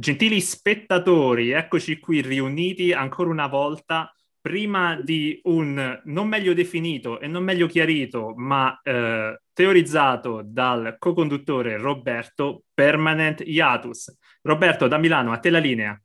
Gentili spettatori, eccoci qui riuniti ancora una volta prima di un non meglio definito e non meglio chiarito, ma eh, teorizzato dal co-conduttore Roberto Permanent Iatus. Roberto, da Milano, a te la linea.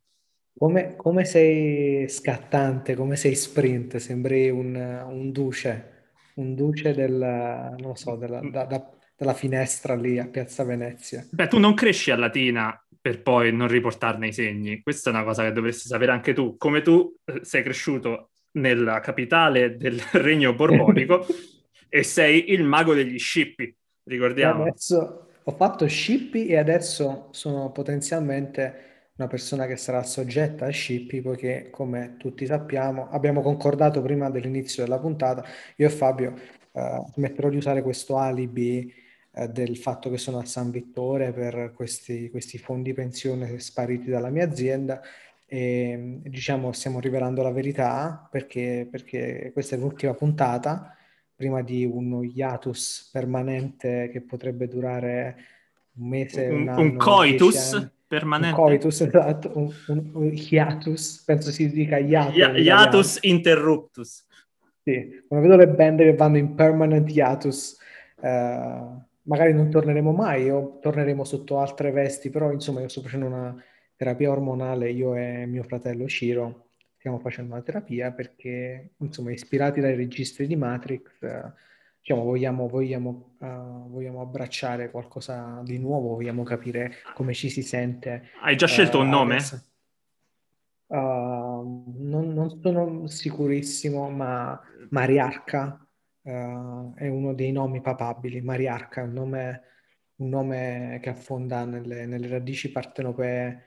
Come, come sei scattante, come sei sprint, sembri un, un duce, un duce del, non so, della, da, da, dalla finestra lì a Piazza Venezia. Beh, tu non cresci a Latina per poi non riportarne i segni. Questa è una cosa che dovresti sapere anche tu. Come tu eh, sei cresciuto nella capitale del regno borbonico e sei il mago degli scippi, ricordiamo. E adesso ho fatto scippi e adesso sono potenzialmente una persona che sarà soggetta a scippi poiché, come tutti sappiamo, abbiamo concordato prima dell'inizio della puntata, io e Fabio eh, smetterò di usare questo alibi eh, del fatto che sono a San Vittore per questi, questi fondi pensione spariti dalla mia azienda e diciamo stiamo rivelando la verità perché, perché questa è l'ultima puntata prima di uno hiatus permanente che potrebbe durare un mese, un, un, anno, un coitus permanente. Un coitus, esatto, un, un, hiatus, penso si dica hiatus. Hi- hiatus interruptus. Sì, quando vedo le band che vanno in permanent hiatus, uh, magari non torneremo mai o torneremo sotto altre vesti, però insomma io sto facendo una terapia ormonale, io e mio fratello Ciro stiamo facendo una terapia perché insomma ispirati dai registri di Matrix eh, diciamo vogliamo, vogliamo, uh, vogliamo, abbracciare qualcosa di nuovo, vogliamo capire come ci si sente. Hai già scelto uh, un nome? Uh, non, non, sono sicurissimo, ma Mariarca uh, è uno dei nomi papabili. Mariarca un nome, un nome che affonda nelle, nelle radici partenopee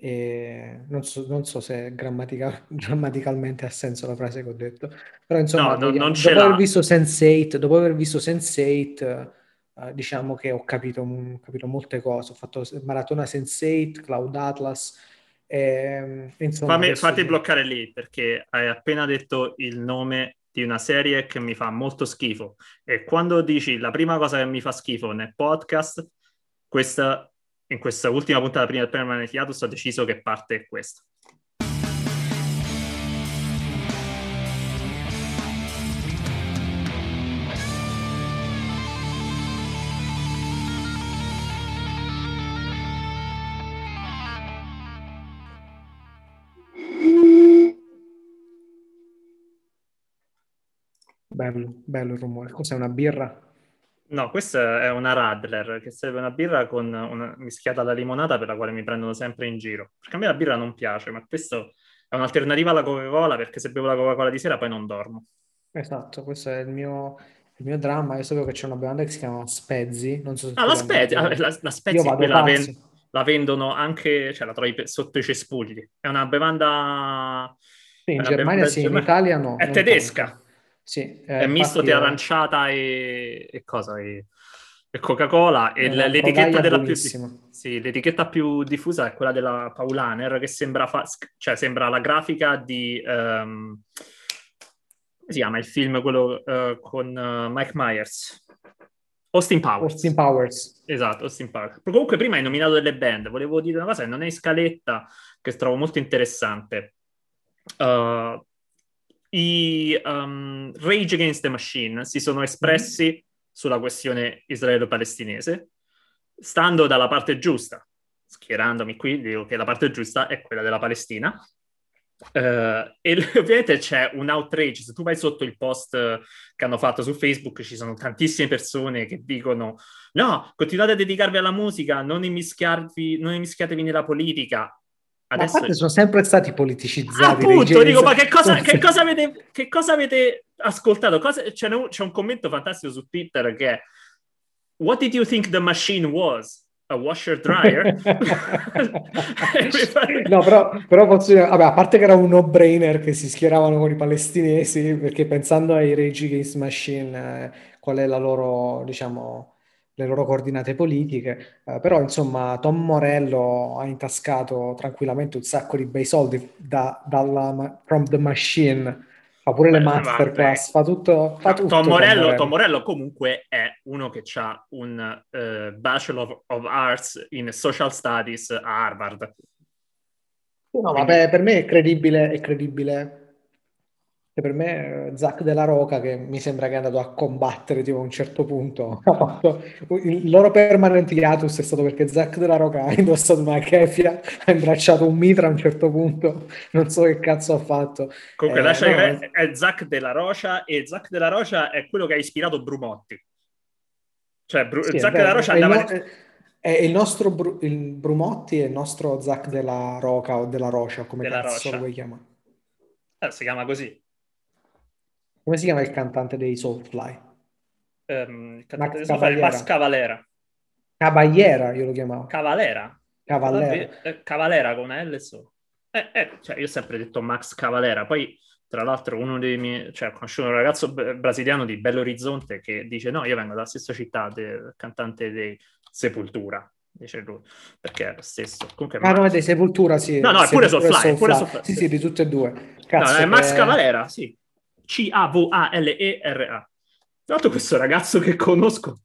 e non so, non so se grammatica, grammaticalmente ha senso la frase che ho detto, però insomma, no, vogliamo, dopo, aver visto Sense8, dopo aver visto Sense8, uh, diciamo che ho capito, ho capito, molte cose. Ho fatto maratona Sense8, Cloud Atlas. E, insomma, Fammi, fatti bloccare lì perché hai appena detto il nome di una serie che mi fa molto schifo. E quando dici la prima cosa che mi fa schifo nel podcast, questa, in questa ultima puntata prima del Permanent Hiatus ho deciso che parte è questa. Bello, bello il rumore. Cos'è una birra? No, questa è una Radler, che serve una birra con una mischiata alla limonata per la quale mi prendono sempre in giro. Perché a me la birra non piace, ma questo è un'alternativa alla Coca-Cola perché se bevo la Coca-Cola di sera poi non dormo. Esatto, questo è il mio, il mio dramma. Io sapevo che c'è una bevanda che si chiama Spezzi. Non so se ah, la Spezzi, ah, la, la Spezzi la, ven- la, vendono anche, cioè la trovi sotto i cespugli. È una bevanda... Sì, in Germania be- sì, in Italia no. È tedesca. Tanto. Sì, eh, è misto di aranciata e, e cosa? E, e Coca-Cola. E l'etichetta, della più, sì, l'etichetta più diffusa è quella della Paulaner, che sembra, fa, cioè, sembra la grafica di... Um, come si chiama il film quello uh, con uh, Mike Myers? Austin Powers. Austin Powers. Esatto, Austin Powers. Comunque prima hai nominato delle band, volevo dire una cosa che non è in scaletta, che trovo molto interessante. Uh, i um, Rage Against the Machine si sono espressi mm-hmm. sulla questione israelo-palestinese, stando dalla parte giusta, schierandomi qui, dico che la parte giusta è quella della Palestina. Uh, e ovviamente c'è un outrage. Se tu vai sotto il post che hanno fatto su Facebook, ci sono tantissime persone che dicono: No, continuate a dedicarvi alla musica, non immischiatevi, non immischiatevi nella politica. Adesso... Ma a parte sono sempre stati politicizzati. Appunto, dico, ma che cosa, che cosa, avete, che cosa avete, ascoltato? Cosa, c'è, un, c'è, un, commento fantastico su Twitter che è What did you think the machine was? A washer dryer? no, però, però posso dire, vabbè, a parte che era un no-brainer che si schieravano con i palestinesi, perché pensando ai Rage Against Machine, eh, qual è la loro, diciamo le loro coordinate politiche, eh, però insomma Tom Morello ha intascato tranquillamente un sacco di bei soldi da, dalla From the Machine, fa pure Beh, le masterclass, fa tutto, fa tutto Tom, Morello, Tom, Morello. Tom Morello comunque è uno che ha un uh, Bachelor of Arts in Social Studies a Harvard. No, vabbè, per me è credibile, è credibile che per me Zac della Roca, che mi sembra che è andato a combattere tipo, a un certo punto, il loro permanent hiatus è stato perché Zac della Roca ha indossato una kefia, ha imbracciato un mitra a un certo punto, non so che cazzo ha fatto. Comunque, eh, lascia no, è, è Zac della Rocia e Zac della Rocia è quello che ha ispirato Brumotti. Cioè, Bru- sì, Zac della Rocia andava... No, è il nostro Bru- il Brumotti è il nostro Zac della Roca o della Rocia, come della cazzo Rocia. lo vuoi chiamare? Eh, si chiama così. Come si chiama il cantante dei Soulfly? Um, il cantante Max dei Soulfly Max Cavalera. Cavaliera, io lo chiamavo. Cavalera? Cavalera. Eh, Cavalera con una L solo. Eh, eh, cioè, io ho sempre detto Max Cavalera, poi tra l'altro uno dei miei, cioè ho conosciuto un ragazzo brasiliano di Belo Horizonte che dice no, io vengo dalla stessa città del cantante dei Sepultura, dice lui, perché è lo stesso. Comunque, ah, Max... no, dei Sepultura, sì. No, no, è pure Soulfly, pure Soulfly. Sì, sì, di tutte e due. Cazzo, no, è Max eh... Cavalera, sì. C-A-V-A-L-E-R-A. Tra l'altro questo ragazzo che conosco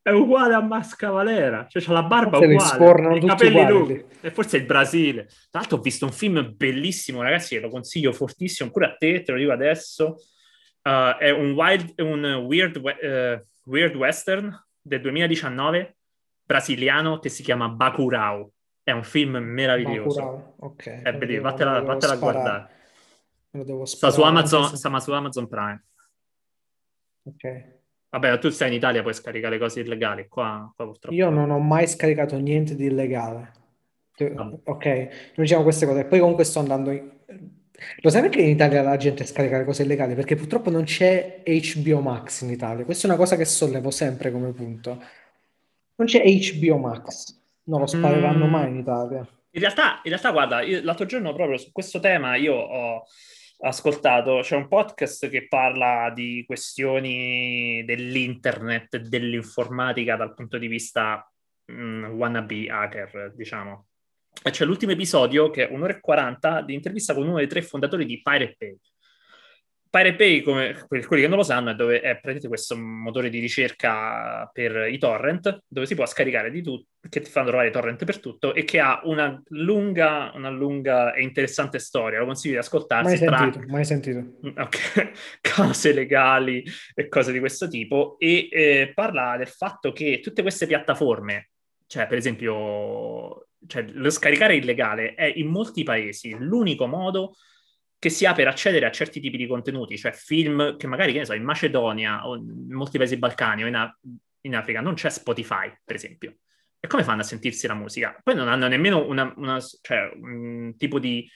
è uguale a Masca Valera, cioè c'ha la barba uguale, i capelli lunghi, e forse è il Brasile. Tra l'altro ho visto un film bellissimo, ragazzi, lo consiglio fortissimo, pure a te, te lo dico adesso. Uh, è un, wild, un weird, uh, weird western del 2019 brasiliano che si chiama Bacurau. È un film meraviglioso. Bacurau, ok. È bellissimo, vattela, vattela a guardare. Sta su, Amazon, sta su Amazon Prime. Ok. Vabbè, tu stai in Italia, puoi scaricare cose illegali. Qua, qua purtroppo. Io non ho mai scaricato niente di illegale. Ah. Ok, noi diciamo queste cose. Poi comunque sto andando. In... Lo sai perché in Italia la gente scarica le cose illegali? Perché purtroppo non c'è HBO Max in Italia. Questa è una cosa che sollevo sempre come punto. Non c'è HBO Max. Non lo spareranno mm. mai in Italia. In realtà, in realtà guarda, io, l'altro giorno proprio su questo tema io ho ascoltato, c'è un podcast che parla di questioni dell'internet, dell'informatica dal punto di vista mh, wannabe hacker, diciamo. E c'è l'ultimo episodio che è un'ora e 40 di intervista con uno dei tre fondatori di Pirate Bay. Pirate Bay, come per quelli che non lo sanno, è, dove è praticamente questo motore di ricerca per i torrent, dove si può scaricare di tutto, che ti fanno trovare i torrent per tutto, e che ha una lunga, una lunga e interessante storia. Lo consiglio di ascoltarsi. Mai sentito, tra... mai sentito. Mm, ok, cose legali e cose di questo tipo. E eh, parla del fatto che tutte queste piattaforme, cioè per esempio, cioè, lo scaricare illegale è in molti paesi l'unico modo che si ha per accedere a certi tipi di contenuti, cioè film che magari, che ne so, in Macedonia o in molti paesi balcani o in, a- in Africa non c'è Spotify, per esempio. E come fanno a sentirsi la musica? Poi non hanno nemmeno una, una, cioè, un tipo di,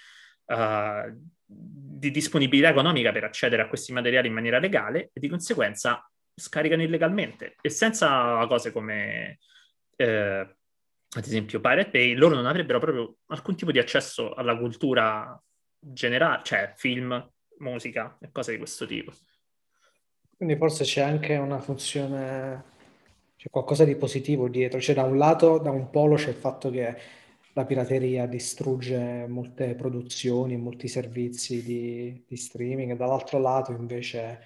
uh, di, disponibilità economica per accedere a questi materiali in maniera legale e di conseguenza scaricano illegalmente e senza cose come eh, ad esempio Pirate Bay, loro non avrebbero proprio alcun tipo di accesso alla cultura generale, cioè film, musica e cose di questo tipo. Quindi forse c'è anche una funzione, c'è qualcosa di positivo dietro. Cioè da un lato, da un polo c'è il fatto che la pirateria distrugge molte produzioni, molti servizi di, di streaming, dall'altro lato invece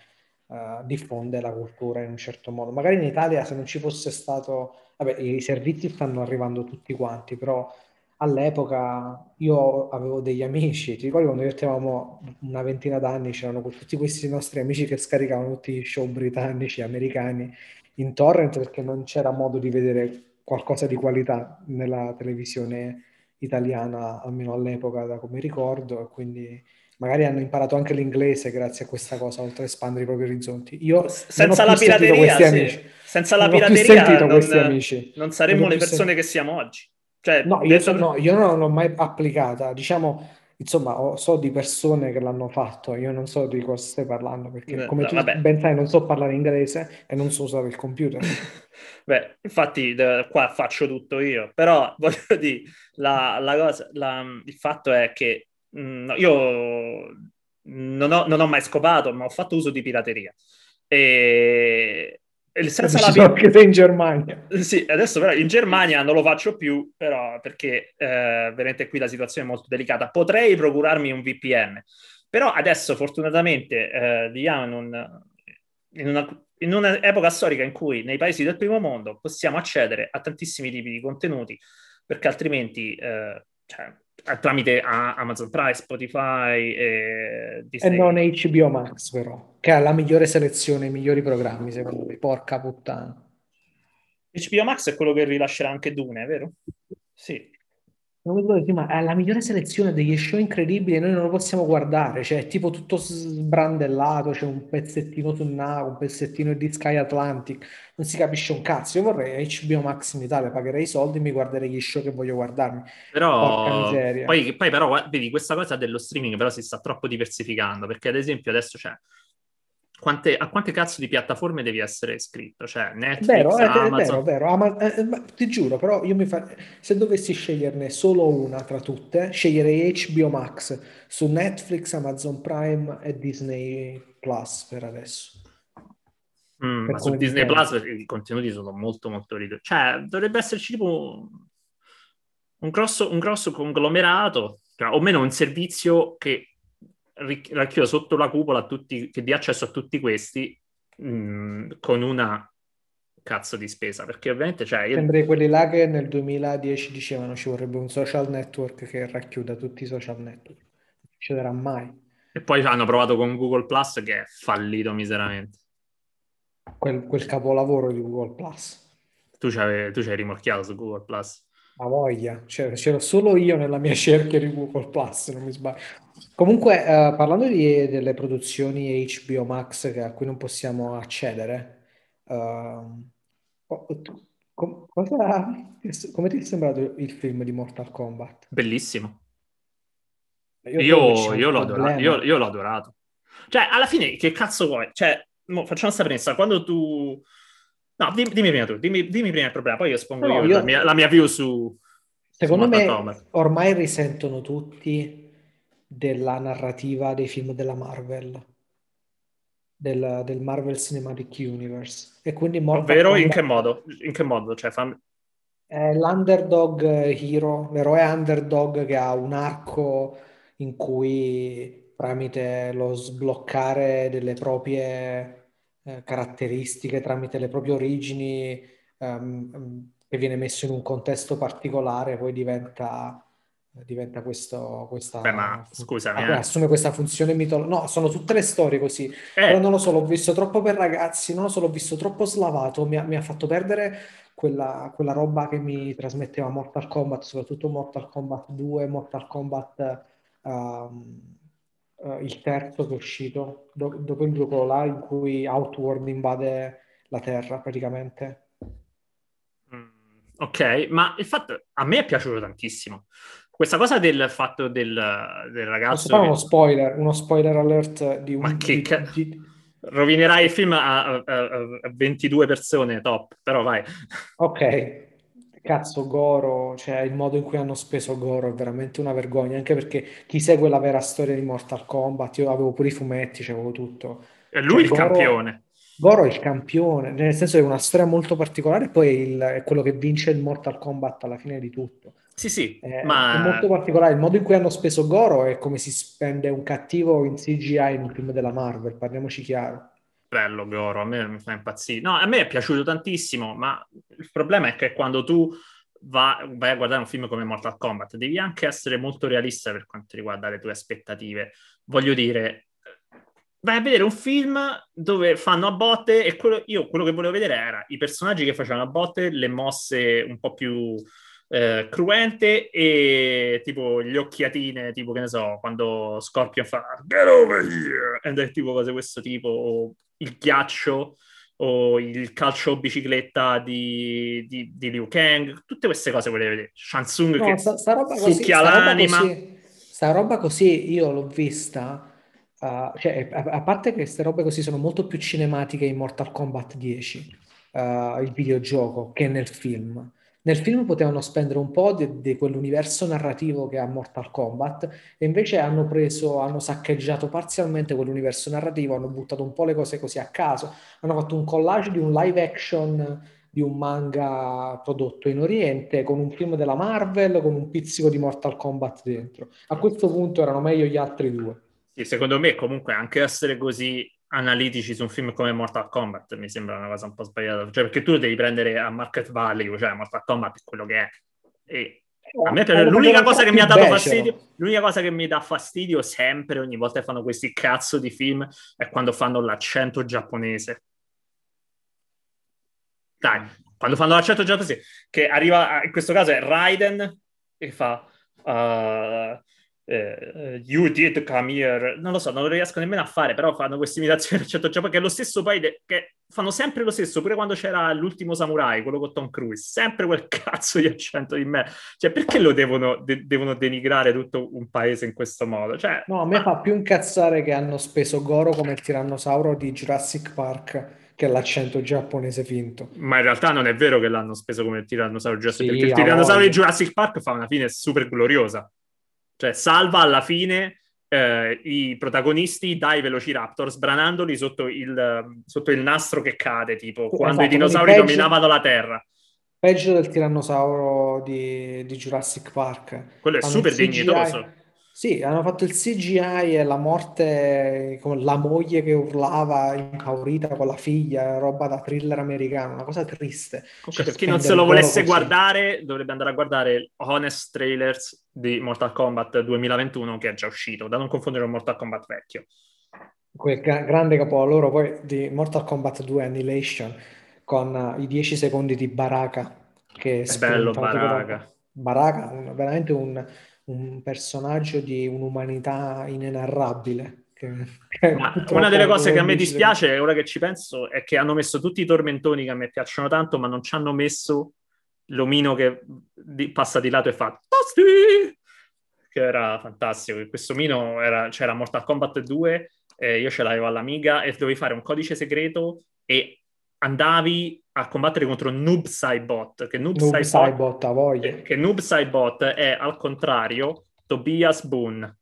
uh, diffonde la cultura in un certo modo. Magari in Italia se non ci fosse stato, vabbè, i servizi stanno arrivando tutti quanti, però all'epoca io avevo degli amici, ti ricordi quando avevamo una ventina d'anni, c'erano tutti questi nostri amici che scaricavano tutti i show britannici, americani in torrent perché non c'era modo di vedere qualcosa di qualità nella televisione italiana, almeno all'epoca, da come ricordo, e quindi magari hanno imparato anche l'inglese grazie a questa cosa, oltre a espandere i propri orizzonti. Io senza la pirateria, sì. senza la pirateria non, non, saremmo non le persone sentito. che siamo oggi. Cioè, no, io, so, no, io non l'ho mai applicata. Diciamo, insomma, so di persone che l'hanno fatto, io non so di cosa stai parlando, perché come no, tu vabbè. ben sai non so parlare inglese e non so usare il computer. Beh, infatti da, qua faccio tutto io, però voglio dire, la, la cosa, la, il fatto è che mh, mm, io non ho, non ho mai scopato, ma ho fatto uso di pirateria. E senza la so che sei in Germania. Sì, adesso però in Germania non lo faccio più, però perché eh, veramente qui la situazione è molto delicata. Potrei procurarmi un VPN, però adesso fortunatamente eh, viviamo in, un, in, una, in un'epoca storica in cui nei paesi del primo mondo possiamo accedere a tantissimi tipi di contenuti, perché altrimenti eh, cioè, tramite Amazon Prime, Spotify e Disney. E non HBO Max però, che ha la migliore selezione, i migliori programmi secondo me, porca puttana. HBO Max è quello che rilascerà anche Dune, vero? Sì. Non mi ricordo prima, ha la migliore selezione degli show incredibili noi non lo possiamo guardare, cioè è tipo tutto sbrandellato, c'è un pezzettino su Now, un pezzettino di Sky Atlantic, non si capisce un cazzo. Io vorrei HBO Max in Italia, pagherei i soldi e mi guarderei gli show che voglio guardarmi. Però, poi, poi però, vedi, questa cosa dello streaming però si sta troppo diversificando, perché ad esempio adesso c'è quante, a quante cazzo di piattaforme devi essere iscritto? Cioè Netflix, vero, Amazon... È vero, vero. Ama- eh, eh ti giuro, però io mi fa... se dovessi sceglierne solo una tra tutte, sceglierei HBO Max su Netflix, Amazon Prime e Disney Plus per adesso. Mm, per ma su Disney Plus i contenuti sono molto molto ridotti. Cioè, dovrebbe esserci tipo un grosso, un grosso conglomerato, cioè, o meno un servizio che racchiude sotto la cupola tutti, che dia accesso a tutti questi mh, mm, con una cazzo di spesa perché ovviamente cioè io... sembra quelli là che nel 2010 dicevano ci vorrebbe un social network che racchiuda tutti i social network. Non succederà mai. E poi hanno provato con Google Plus che è fallito miseramente. Quel, quel capolavoro di Google Plus. Tu ci hai rimorchiato su Google Plus ma voglia, c'ero solo io nella mia cerchia di Google Plus, non mi sbaglio. Comunque, eh, parlando di, delle produzioni HBO Max che, a cui non possiamo accedere, uh, com- cosa, come ti è sembrato il film di Mortal Kombat? Bellissimo. Io, io, io, l'ho adorato, io, io, l'ho adorato. Cioè, alla fine, che cazzo vuoi? Cioè, mo, facciamo questa premessa. Quando tu No, dimmi, dimmi prima tu, dimmi, dimmi, prima il problema, poi io espongo no, io, io... La, mia, la, mia, view su... Secondo su me ormai risentono tutti della narrativa dei film della Marvel, del, del Marvel Cinematic Universe. E quindi Ovvero Kombat... in che modo? In che modo? Cioè, fammi... È l'underdog hero, l'eroe underdog che ha un arco in cui tramite lo sbloccare delle proprie eh, caratteristiche, tramite le proprie origini, um, che viene messo in un contesto particolare, poi diventa, diventa questo, questa... Beh, ma scusami. Eh. Assume questa funzione mitologica. No, sono tutte le storie così. Eh. Però non lo so, l'ho visto troppo per ragazzi, non lo so, l'ho visto troppo slavato, mi ha, mi ha fatto perdere quella, quella, roba che mi trasmetteva Mortal Kombat, soprattutto Mortal Kombat 2, Mortal Kombat... Um, uh, il terzo che è uscito, do- dopo il gioco là in cui Outward invade la Terra praticamente. Mm, ok, ma il fatto a me è piaciuto tantissimo. Questa cosa del fatto del, del ragazzo. Posso fare uno spoiler, uno spoiler alert di un. Ma che di, di... Rovinerai il film a, a, a, 22 persone top, però vai. Ok, Cazzo, Goro, cioè il modo in cui hanno speso Goro è veramente una vergogna, anche perché chi segue la vera storia di Mortal Kombat, io avevo pure i fumetti, c'avevo tutto. È lui cioè, il Goro, campione. Goro è il campione, nel senso che è una storia molto particolare e poi è, il, è, quello che vince il Mortal Kombat alla fine di tutto. Sì, sì, è, ma... È molto particolare, il modo in cui hanno speso Goro è come si spende un cattivo in CGI in un film della Marvel, parliamoci chiaro bello Goro, a me mi fa impazzire. No, a me è piaciuto tantissimo, ma il problema è che quando tu va, vai a guardare un film come Mortal Kombat, devi anche essere molto realista per quanto riguarda le tue aspettative. Voglio dire, vai a vedere un film dove fanno a botte e quello, io quello che volevo vedere era i personaggi che facevano a botte, le mosse un po' più eh, cruente e tipo gli occhiatine, tipo che ne so, quando Scorpion fa Get over here! è tipo cose questo tipo, o il ghiaccio o il calcio bicicletta di, di, di Liu Kang, tutte queste cose volevo vedere. Shansung no, che sta, sta roba così, succhia sta l'anima. Roba così, sta roba così io l'ho vista, uh, cioè, a, a, parte che queste robe così sono molto più cinematiche in Mortal Kombat 10, uh, il videogioco, che nel film. Nel film potevano spendere un po' di, di, quell'universo narrativo che ha Mortal Kombat e invece hanno preso, hanno saccheggiato parzialmente quell'universo narrativo, hanno buttato un po' le cose così a caso, hanno fatto un collage di un live action di un manga prodotto in Oriente con un film della Marvel con un pizzico di Mortal Kombat dentro. A questo punto erano meglio gli altri due. Sì, secondo me comunque anche essere così analitici su un film come Mortal Kombat mi sembra una cosa un po' sbagliata, cioè perché tu lo devi prendere a market value, cioè Mortal Kombat è quello che è. E A me per... l'unica cosa che mi ha dato fastidio, l'unica cosa che mi dà fastidio sempre, ogni volta che fanno questi cazzo di film, è quando fanno l'accento giapponese. Dai, quando fanno l'accento giapponese, che arriva, in questo caso è Raiden, e fa... Uh, eh, you did come here, non lo so, non lo riesco nemmeno a fare, però fanno queste imitazioni del certo Giappone che è lo stesso paese, che fanno sempre lo stesso, pure quando c'era l'ultimo samurai, quello con Tom Cruise, sempre quel cazzo di accento di me. Cioè, perché lo devono, de- devono denigrare tutto un paese in questo modo? Cioè, no, a me fa più incazzare che hanno speso Goro come il tirannosauro di Jurassic Park che l'accento giapponese finto. Ma in realtà non è vero che l'hanno speso come il tirannosauro Jurassic sì, perché il tirannosauro di Jurassic Park fa una fine super gloriosa. Cioè, salva alla fine eh, i protagonisti dai Velociraptor sbranandoli sotto il, sotto il nastro che cade, tipo esatto, quando i dinosauri peggio, dominavano la Terra. Peggio del tirannosauro di, di Jurassic Park. Quello è Fanno super dignitoso. Sì, hanno fatto il CGI e la morte con la moglie che urlava impaurita con la figlia, roba da thriller americano, una cosa triste. Okay, per chi non se lo volesse guardare, dovrebbe andare a guardare Honest Trailers di Mortal Kombat 2021 che è già uscito, da non confondere con Mortal Kombat vecchio. Quel gra- grande capolavoro poi di Mortal Kombat 2 Annihilation con uh, i 10 secondi di Baraka che è bello Baraka. Baraka, veramente un un personaggio di un'umanità inenarrabile. Che, che una delle cose che a me dispiace, ora che ci penso, è che hanno messo tutti i tormentoni che a me piacciono tanto, ma non ci hanno messo l'omino che di, passa di lato e fa Tosti! Che era fantastico. Questo omino era, c'era Mortal Kombat 2, eh, io ce l'avevo all'Amiga e dovevi fare un codice segreto e andavi a combattere contro Noob Saibot, che Noob, Noob Saibot, ha voglia. Che Noob Saibot è al contrario Tobias Boone.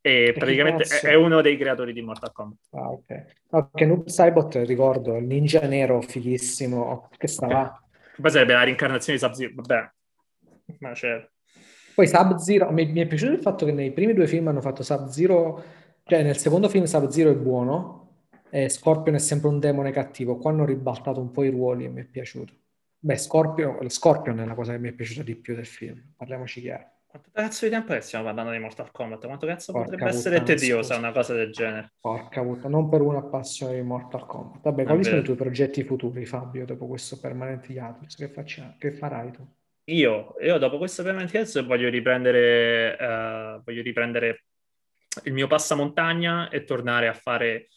E, praticamente è, è, uno dei creatori di Mortal Kombat. Ah, ok. Perché Noob Saibot, ricordo, il ninja nero fighissimo, che stava... Okay. Poi sarebbe la reincarnazione di Sub-Zero, vabbè. Ma c'è... Poi Sub-Zero, mi, mi è piaciuto il fatto che nei primi due film hanno fatto Sub-Zero, cioè nel secondo film Sub-Zero è buono, e Scorpion è sempre un demone cattivo. Qua hanno ribaltato un po' i ruoli e mi è piaciuto. Beh, Scorpion, Scorpion è la cosa che mi è piaciuta di più del film, parliamoci chiaro. Quanto cazzo di tempo è che stiamo parlando di Mortal Kombat? Quanto cazzo Porca potrebbe puttana, essere tediosa una cosa del genere? Porca puttana, non per una passione di Mortal Kombat. Vabbè, quali sono i tuoi progetti futuri, Fabio, dopo questo permanente hiatus? Che, faccia, che farai tu? Io, io dopo questo permanente hiatus voglio riprendere, uh, voglio riprendere il mio passamontagna e tornare a fare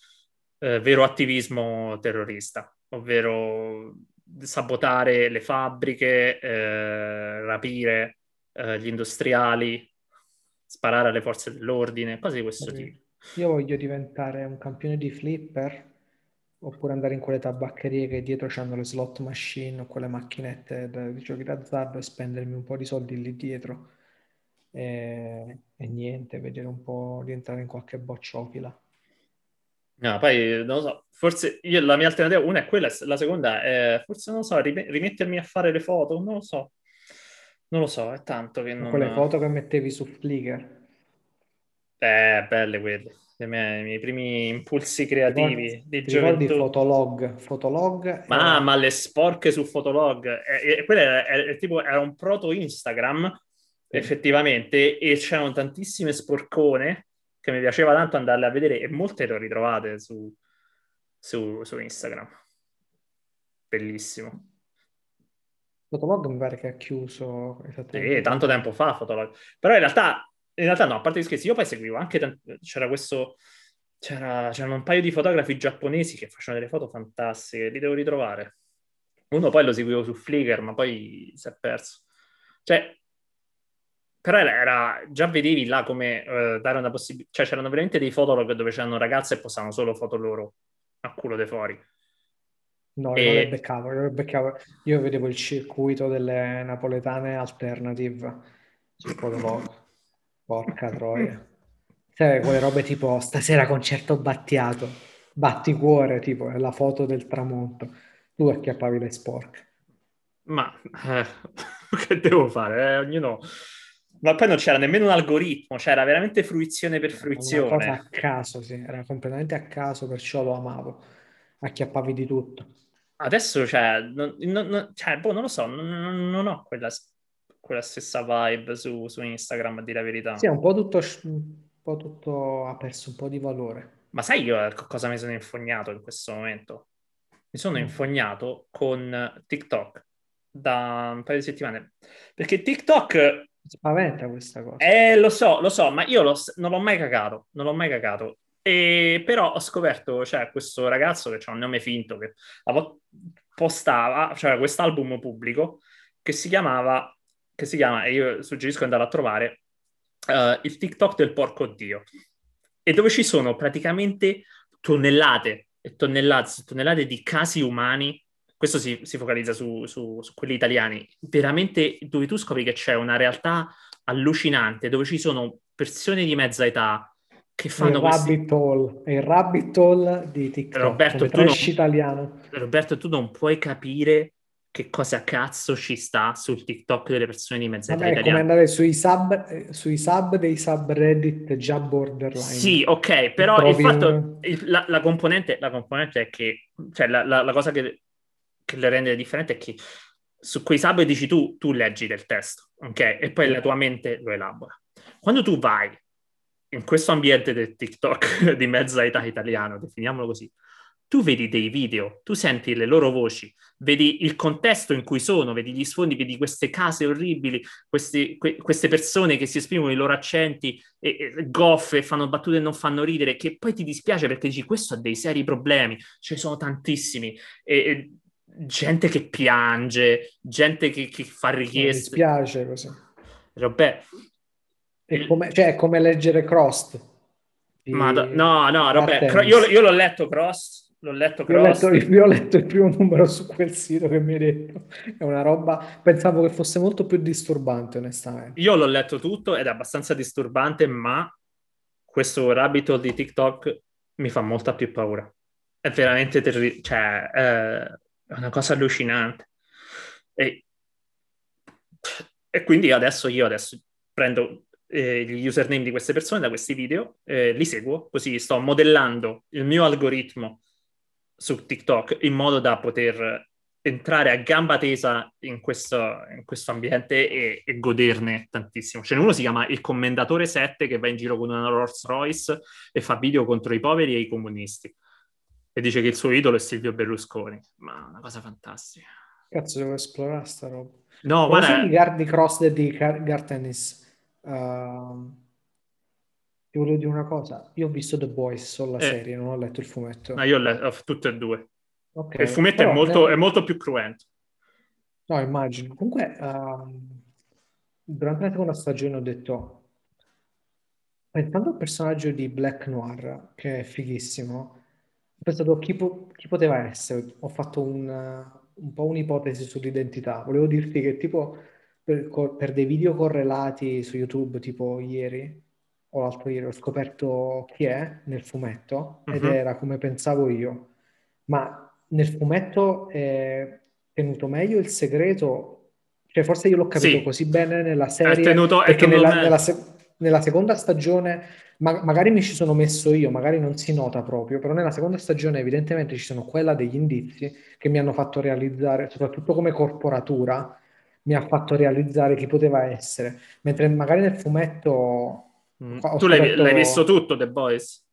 eh, vero attivismo terrorista, ovvero sabotare le fabbriche, eh, rapire eh, gli industriali, sparare alle forze dell'ordine, cose di questo tipo. Io voglio diventare un campione di flipper oppure andare in quelle tabaccherie che dietro hanno le slot machine o quelle macchinette di giochi d'azzardo e spendermi un po' di soldi lì dietro e, e niente, vedere un po' di entrare in qualche bocciofila. No, poi non lo so, forse io la mia alternativa, una è quella, la seconda è forse non lo so, rimettermi a fare le foto, non lo so. Non lo so, è tanto che non... Quelle foto che mettevi su Flickr. Eh, belle quelle. I miei, i miei primi impulsi creativi ricordi, di gioventù. Ricordi Fotolog? Fotolog ma, era... ma le sporche su Fotolog. E, e, quello era, era, tipo, era un proto Instagram, sì. effettivamente, e c'erano tantissime sporcone che mi piaceva tanto andarle a vedere e molte le ho ritrovate su, su, su Instagram. Bellissimo. Fotolog mi pare che ha chiuso sì, tanto tempo fa Fotolog. Però in realtà, in realtà no, a parte gli scherzi, io poi seguivo anche, t- c'era questo, c'era, c'erano un paio di fotografi giapponesi che facevano delle foto fantastiche, li devo ritrovare. Uno poi lo seguivo su Flickr, ma poi si è perso. Cioè, però era, già vedevi là come uh, dare una possibilità, cioè c'erano veramente dei fotolog dove c'erano ragazze e posavano solo foto loro a culo de fuori. No, e... io le beccavo, io le beccavo, io vedevo il circuito delle napoletane alternative sul fotolog, porca troia. Sai, quelle robe tipo stasera concerto battiato, batti cuore, tipo, è la foto del tramonto. Tu acchiappavi le sporche. Ma eh, che devo fare? Eh, ognuno ma poi non c'era nemmeno un algoritmo, c'era veramente fruizione per fruizione. Cosa a caso, sì, era completamente a caso, perciò lo amavo. Acchiappavi di tutto. Adesso, cioè, non, non, cioè, boh, non lo so, non, non, ho quella quella stessa vibe su, su Instagram, a dire la verità. Sì, è un po' tutto, un po' tutto, ha perso un po' di valore. Ma sai io cosa mi sono infognato in questo momento? Mi sono mm. infognato con TikTok da un paio di settimane. Perché TikTok... Spaventa questa cosa. Eh, lo so, lo so, ma io lo, non l'ho mai cagato, non l'ho mai cagato. E però ho scoperto, cioè, questo ragazzo che ha un nome finto, che postava, cioè, quest'album pubblico, che si chiamava, che si chiama, e io suggerisco di andare a trovare, uh, il TikTok del porco Dio. E dove ci sono praticamente tonnellate e tonnellate, tonnellate di casi umani questo si, si focalizza su, su, su, quelli italiani, veramente dove tu scopri che c'è una realtà allucinante, dove ci sono persone di mezza età che fanno il questi... rabbit hole, il rabbit hole di TikTok, Roberto, tu non, italiano. Roberto, tu non puoi capire che cosa cazzo ci sta sul TikTok delle persone di mezza età italiana. È come andare sui sub, sui sub dei subreddit già borderline. Sì, ok, però il fatto, il, la, la, componente, la, componente, è che, cioè la, la cosa che che le rende differenti è che su quei sub dici tu, tu leggi del testo, ok? E poi la tua mente lo elabora. Quando tu vai in questo ambiente del TikTok di mezza età italiano, definiamolo così, tu vedi dei video, tu senti le loro voci, vedi il contesto in cui sono, vedi gli sfondi, vedi queste case orribili, questi, que- queste persone che si esprimono i loro accenti e, e goffe, fanno battute e non fanno ridere, che poi ti dispiace perché dici questo ha dei seri problemi, ce ne sono tantissimi. E, e gente che piange, gente che, che fa richieste. Mi dispiace così. Vabbè. È come, cioè, è come leggere Crost. Ma do... no, no, vabbè, io, io, l'ho letto Cross, l'ho letto Cross. Io ho letto, io ho letto, il primo numero su quel sito che mi hai detto. È una roba, pensavo che fosse molto più disturbante, onestamente. Io l'ho letto tutto ed è abbastanza disturbante, ma questo rabbit di TikTok mi fa molta più paura. È veramente terribile, cioè, eh, è una cosa allucinante. E, e quindi adesso io adesso prendo eh, gli username di queste persone da questi video, eh, li seguo, così sto modellando il mio algoritmo su TikTok in modo da poter entrare a gamba tesa in questo, in questo ambiente e, e, goderne tantissimo. Ce n'è uno si chiama il Commendatore 7 che va in giro con una Rolls Royce e fa video contro i poveri e i comunisti e dice che il suo idolo è Silvio Berlusconi. Ma una cosa fantastica. Cazzo, devo esplorare sta roba. No, ma guarda... Gar- di Cross di Gar- Gartenis. Uh, ti volevo dire una cosa. Io ho visto The Boys, solo la eh. serie, non ho letto il fumetto. Ma io ho letto tutte e due. Okay. Il fumetto Però, è, molto, è molto più cruento. No, immagino. Comunque, uh, durante la seconda stagione ho detto... Pensando al personaggio di Black Noir, che è fighissimo, ho pensato chi, po- chi poteva essere, ho fatto un, un po' un'ipotesi sull'identità. Volevo dirti che tipo per, per dei video correlati su YouTube, tipo ieri o l'altro ieri, ho scoperto chi è nel fumetto ed Mhm. era come pensavo io. Ma nel fumetto è tenuto meglio il segreto, cioè forse io l'ho capito Sì, così bene nella è serie, tenuto, è perché tenuto nella, nella se- nella seconda stagione ma- magari mi ci sono messo io, magari non si nota proprio, però nella seconda stagione evidentemente ci sono quella degli indizi che mi hanno fatto realizzare, soprattutto come corporatura, mi ha fatto realizzare chi poteva essere, mentre magari nel fumetto... Mm. Tu l'hai, scoperto... l'hai, visto tutto, The Boys?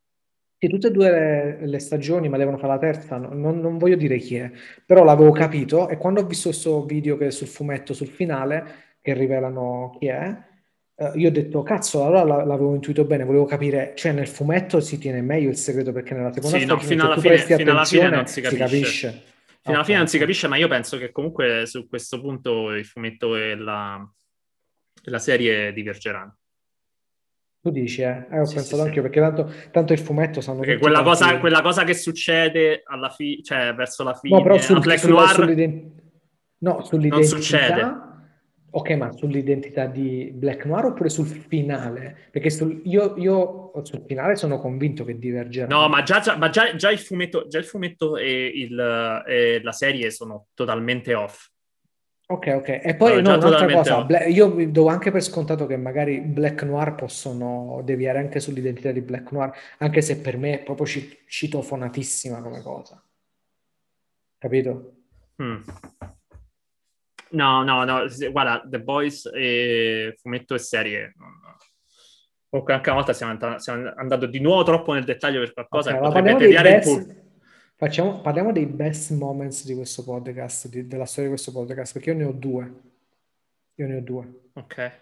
Sì, tutte e due le, le stagioni, ma devono fare la terza, non, non, voglio dire chi è, però l'avevo capito e quando ho visto questo video che è sul fumetto, sul finale, che rivelano chi è, Uh, io ho detto, cazzo, allora l'avevo intuito bene, volevo capire, cioè nel fumetto si tiene meglio il segreto perché nella seconda sì, no, fino, alla fine, fino alla fine non si capisce. Si capisce. Fino okay. alla fine non si capisce, ma io penso che comunque su questo punto il fumetto e la, la serie divergeranno. Tu dici, eh? eh ho sì, pensato sì, anche sì. perché tanto, tanto, il fumetto sanno Perché quella cosa, quella cosa, che succede alla fine, cioè verso la fine, no, però sul, Black sulla, Noir, sull'ident- no, sull'identità... Non succede Ok, ma sull'identità di Black Noir oppure sul finale? Perché sul, io, io, sul finale sono convinto che divergerà. No, ma già, già, ma già, già il fumetto, già il fumetto e, il, e, la serie sono totalmente off. Ok, ok. E poi no, un'altra cosa, Bla- io do anche per scontato che magari Black Noir possono deviare anche sull'identità di Black Noir, anche se per me è proprio citofonatissima come cosa. Capito? Mm. No, no, no, guarda, The Boys e fumetto e serie. Comunque anche una volta siamo, andati, siamo andati di nuovo troppo nel dettaglio per qualcosa okay, potrebbe deviare best... il pubblico. Facciamo, parliamo dei best moments di questo podcast, di, della storia di questo podcast, perché io ne ho due. Io ne ho due. Ok.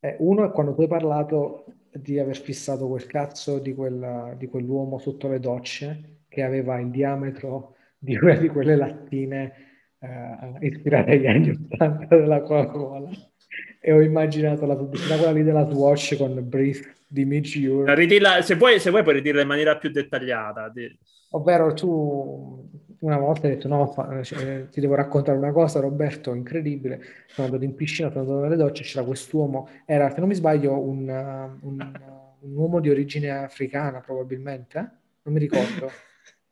Eh, uno è quando tu hai parlato di aver fissato quel cazzo di, quella, di quell'uomo sotto le docce che aveva il diametro di una di quelle lattine eh, ispirate agli anni 80 della Coca-Cola. E ho immaginato la pubblicità quella lì della Swatch con Breathe di Ure. Ridilla, se, vuoi, se vuoi puoi ridirla in maniera più dettagliata. Di... Ovvero tu una volta hai detto no, fa, cioè, ti devo raccontare una cosa Roberto, incredibile, sono andato in piscina, sono andato nelle docce, c'era quest'uomo, era se non mi sbaglio un, un, un uomo di origine africana probabilmente, eh? non mi ricordo.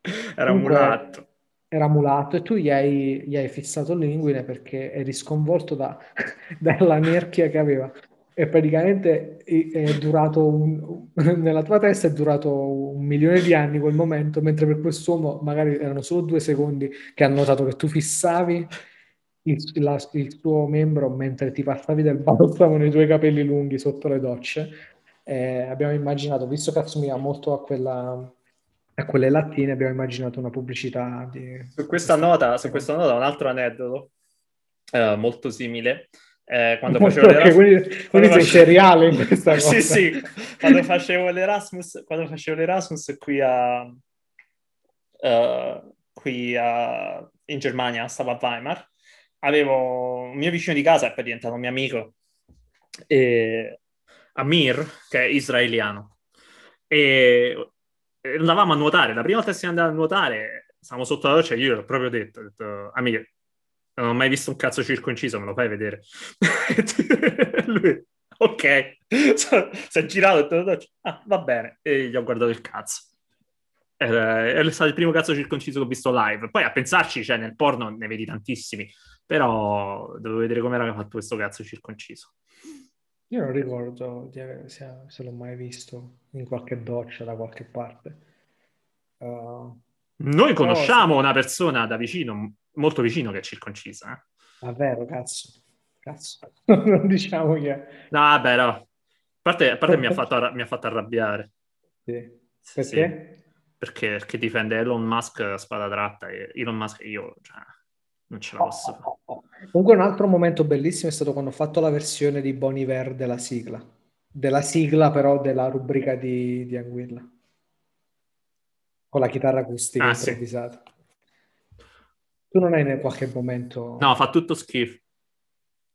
era un mulatto. Era mulatto e tu gli hai, gli hai fissato l'inguine perché eri sconvolto da, dalla nerchia che aveva e praticamente è durato un, nella tua testa è durato un milione di anni quel momento, mentre per quest'uomo magari erano solo due secondi che ha notato che tu fissavi il, la, il tuo membro mentre ti passavi del balsamo nei tuoi capelli lunghi sotto le docce. Eh, abbiamo immaginato, visto che assomiglia molto a quella a quelle lattine, abbiamo immaginato una pubblicità di... Su questa nota, su questa nota un altro aneddoto eh, molto simile eh, quando facevo okay, quindi, quindi sei seriale in questa cosa. sì, sì, quando facevo l'Erasmus, quando facevo l'Erasmus qui a, uh, qui a, in Germania, stavo a Weimar, avevo un mio vicino di casa, è poi diventato un mio amico, e, Amir, che è israeliano, e andavamo a nuotare. La prima volta che siamo andati a nuotare, stavamo sotto la doccia e io l'ho proprio detto, ho detto, Amir, non ho mai visto un cazzo circonciso, me lo fai vedere. Lui, ok, si è girato e detto, ah, va bene, e gli ho guardato il cazzo. È stato il primo cazzo circonciso che ho visto live. Poi a pensarci, cioè nel porno ne vedi tantissimi, però devo vedere come era fatto questo cazzo circonciso. Io non ricordo di avere, se, se l'ho mai visto in qualche doccia da qualche parte. Uh, Noi conosciamo sì. una persona da vicino molto vicino che è circoncisa. Eh? Davvero, cazzo. Cazzo. non diciamo che... No, vabbè, no. A parte, a parte mi, ha fatto, mi ha fatto arrabbiare. Sì. Perché? Sì. Perché, perché difende Elon Musk a spada tratta e Elon Musk io, cioè, non ce la posso fare. Oh, oh, oh. Comunque un altro momento bellissimo è stato quando ho fatto la versione di Boniver della sigla. Della sigla però della rubrica di, di Anguilla. Con la chitarra acustica ah, improvvisata. Sì. Tu non hai in qualche momento... No, fa tutto schifo.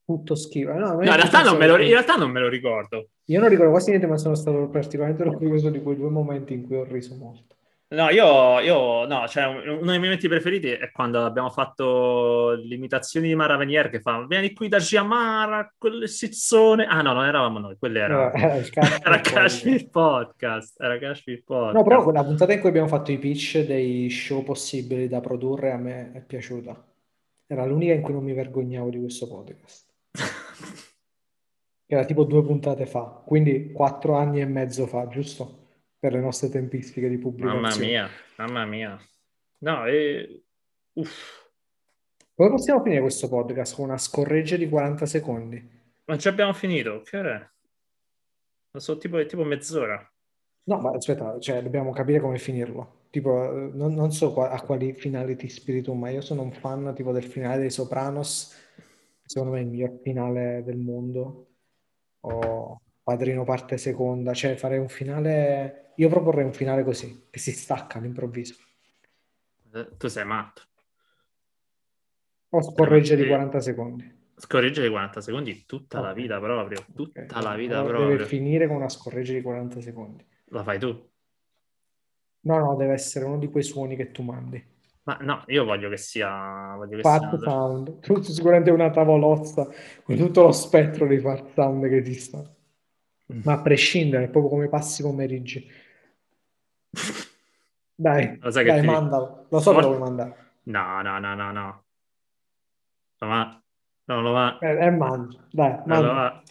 Tutto schifo. No, no in, realtà non me lo, in realtà non me lo ricordo. Io non ricordo quasi niente, ma sono stato particolarmente orgoglioso di quei due momenti in cui ho riso molto. No, io, io no, cioè uno dei miei momenti preferiti è quando abbiamo fatto l'imitazione di Mara Venier che fa vieni qui da Giamara, quelle sizzone. Ah no, non eravamo noi, quelli erano... No, era Kashmir Podcast. Era Kashmir Podcast. No, però quella puntata in cui abbiamo fatto i pitch dei show possibili da produrre a me è piaciuta. Era l'unica in cui non mi vergognavo di questo podcast. era tipo due puntate fa, quindi quattro anni e mezzo fa, giusto? Per le nostre tempistiche di pubblicazione. Mamma mia, mamma mia. No, e... Uff. Come possiamo finire questo podcast? Con una scorreggia di 40 secondi? Ma ci abbiamo finito, che ora è? Non so, tipo, tipo mezz'ora. No, ma aspetta, cioè, dobbiamo capire come finirlo. Tipo, non, non so qua, a quali finali ti ispiri tu, ma io sono un fan tipo del finale dei Sopranos, secondo me è il miglior finale del mondo. O Padrino parte seconda, cioè fare un finale io proporrei un finale così, che si stacca all'improvviso. Eh, tu sei matto. O scorregge di 40 secondi. Scorregge di 40 secondi tutta okay. la vita proprio, tutta okay. la vita allora proprio. Deve finire con una scorreggia di 40 secondi. La fai tu? No, no, deve essere uno di quei suoni che tu mandi. Ma no, io voglio che sia... Voglio che fart sia... sound. Tutto, sicuramente una tavolozza con tutto lo spettro di fart sound che esistono. Mm. Ma a prescindere, proprio come passi pomeriggi. Dai, lo sai dai, ti... mandalo. Lo so Mor- che lo vuoi mandare. No, no, no, no, no. Lo va. Non lo va. Eh, eh mando. Dai, mando. lo va.